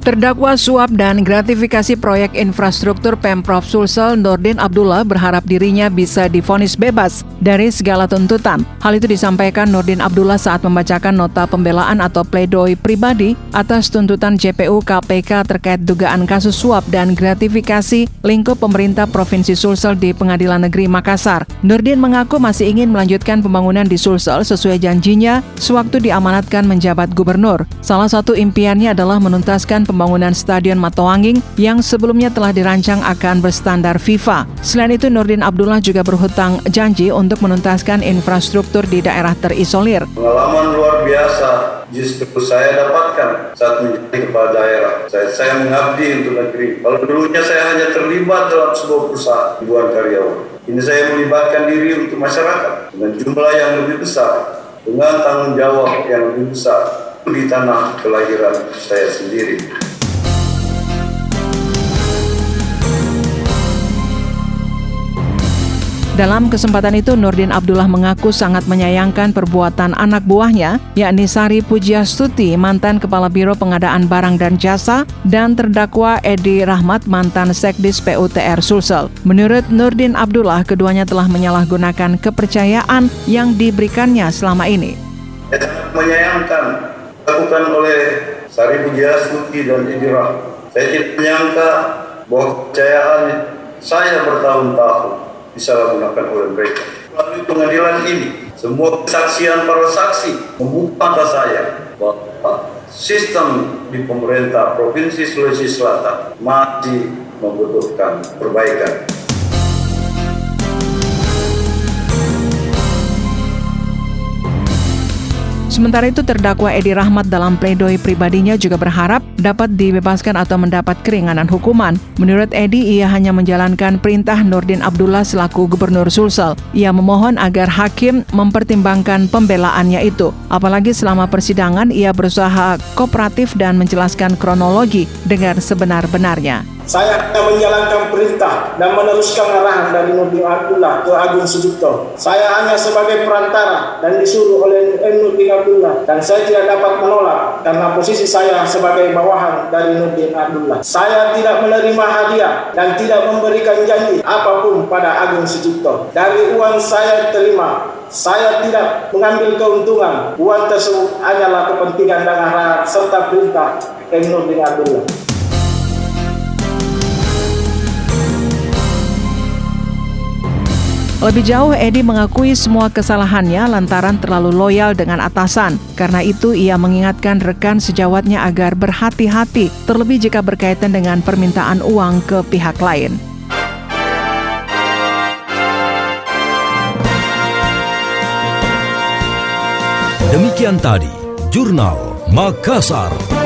Terdakwa suap dan gratifikasi proyek infrastruktur Pemprov Sulsel Nurdin Abdullah berharap dirinya bisa difonis bebas dari segala tuntutan. Hal itu disampaikan Nurdin Abdullah saat membacakan nota pembelaan atau pledoi pribadi atas tuntutan JPU KPK terkait dugaan kasus suap dan gratifikasi lingkup pemerintah Provinsi Sulsel di Pengadilan Negeri Makassar. Nurdin mengaku masih ingin melanjutkan pembangunan di Sulsel sesuai janjinya sewaktu diamanatkan menjabat gubernur. Salah satu impiannya adalah menuntaskan pembangunan Stadion Matoanging yang sebelumnya telah dirancang akan berstandar FIFA. Selain itu, Nurdin Abdullah juga berhutang janji untuk menuntaskan infrastruktur di daerah terisolir. Pengalaman luar biasa justru saya dapatkan saat menjadi kepala daerah. Saya, saya mengabdi untuk negeri. Kalau dulunya saya hanya terlibat dalam sebuah perusahaan ribuan karyawan. Ini saya melibatkan diri untuk masyarakat dengan jumlah yang lebih besar, dengan tanggung jawab yang lebih besar di tanah kelahiran saya sendiri. Dalam kesempatan itu, Nurdin Abdullah mengaku sangat menyayangkan perbuatan anak buahnya, yakni Sari Pujiastuti, mantan Kepala Biro Pengadaan Barang dan Jasa, dan terdakwa Edi Rahmat, mantan Sekdis PUTR Sulsel. Menurut Nurdin Abdullah, keduanya telah menyalahgunakan kepercayaan yang diberikannya selama ini. Saya menyayangkan dilakukan oleh Sari Pujiastuti dan Idira. Saya tidak menyangka bahwa kepercayaan saya bertahun-tahun disalahgunakan oleh mereka. Melalui pengadilan ini, semua kesaksian para saksi membuka mata saya bahwa sistem di pemerintah Provinsi Sulawesi Selatan masih membutuhkan perbaikan. Sementara itu terdakwa Edi Rahmat dalam pledoi pribadinya juga berharap dapat dibebaskan atau mendapat keringanan hukuman. Menurut Edi, ia hanya menjalankan perintah Nurdin Abdullah selaku Gubernur Sulsel. Ia memohon agar hakim mempertimbangkan pembelaannya itu. Apalagi selama persidangan ia berusaha kooperatif dan menjelaskan kronologi dengan sebenar-benarnya. Saya hanya menjalankan perintah dan meneruskan arahan dari Nurdin Abdullah ke Agung Sujuto. Saya hanya sebagai perantara dan disuruh oleh Nurdin Abdullah dan saya tidak dapat menolak karena posisi saya sebagai bawahan dari Nurdin Abdullah. Saya tidak menerima hadiah dan tidak memberikan janji apa pun pada Agung Sujuto. Dari uang saya terima, saya tidak mengambil keuntungan. Uang tersebut hanyalah kepentingan dan arahan serta perintah Nurdin Abdullah. Lebih jauh, Edi mengakui semua kesalahannya lantaran terlalu loyal dengan atasan. Karena itu, ia mengingatkan rekan sejawatnya agar berhati-hati, terlebih jika berkaitan dengan permintaan uang ke pihak lain. Demikian tadi, Jurnal Makassar.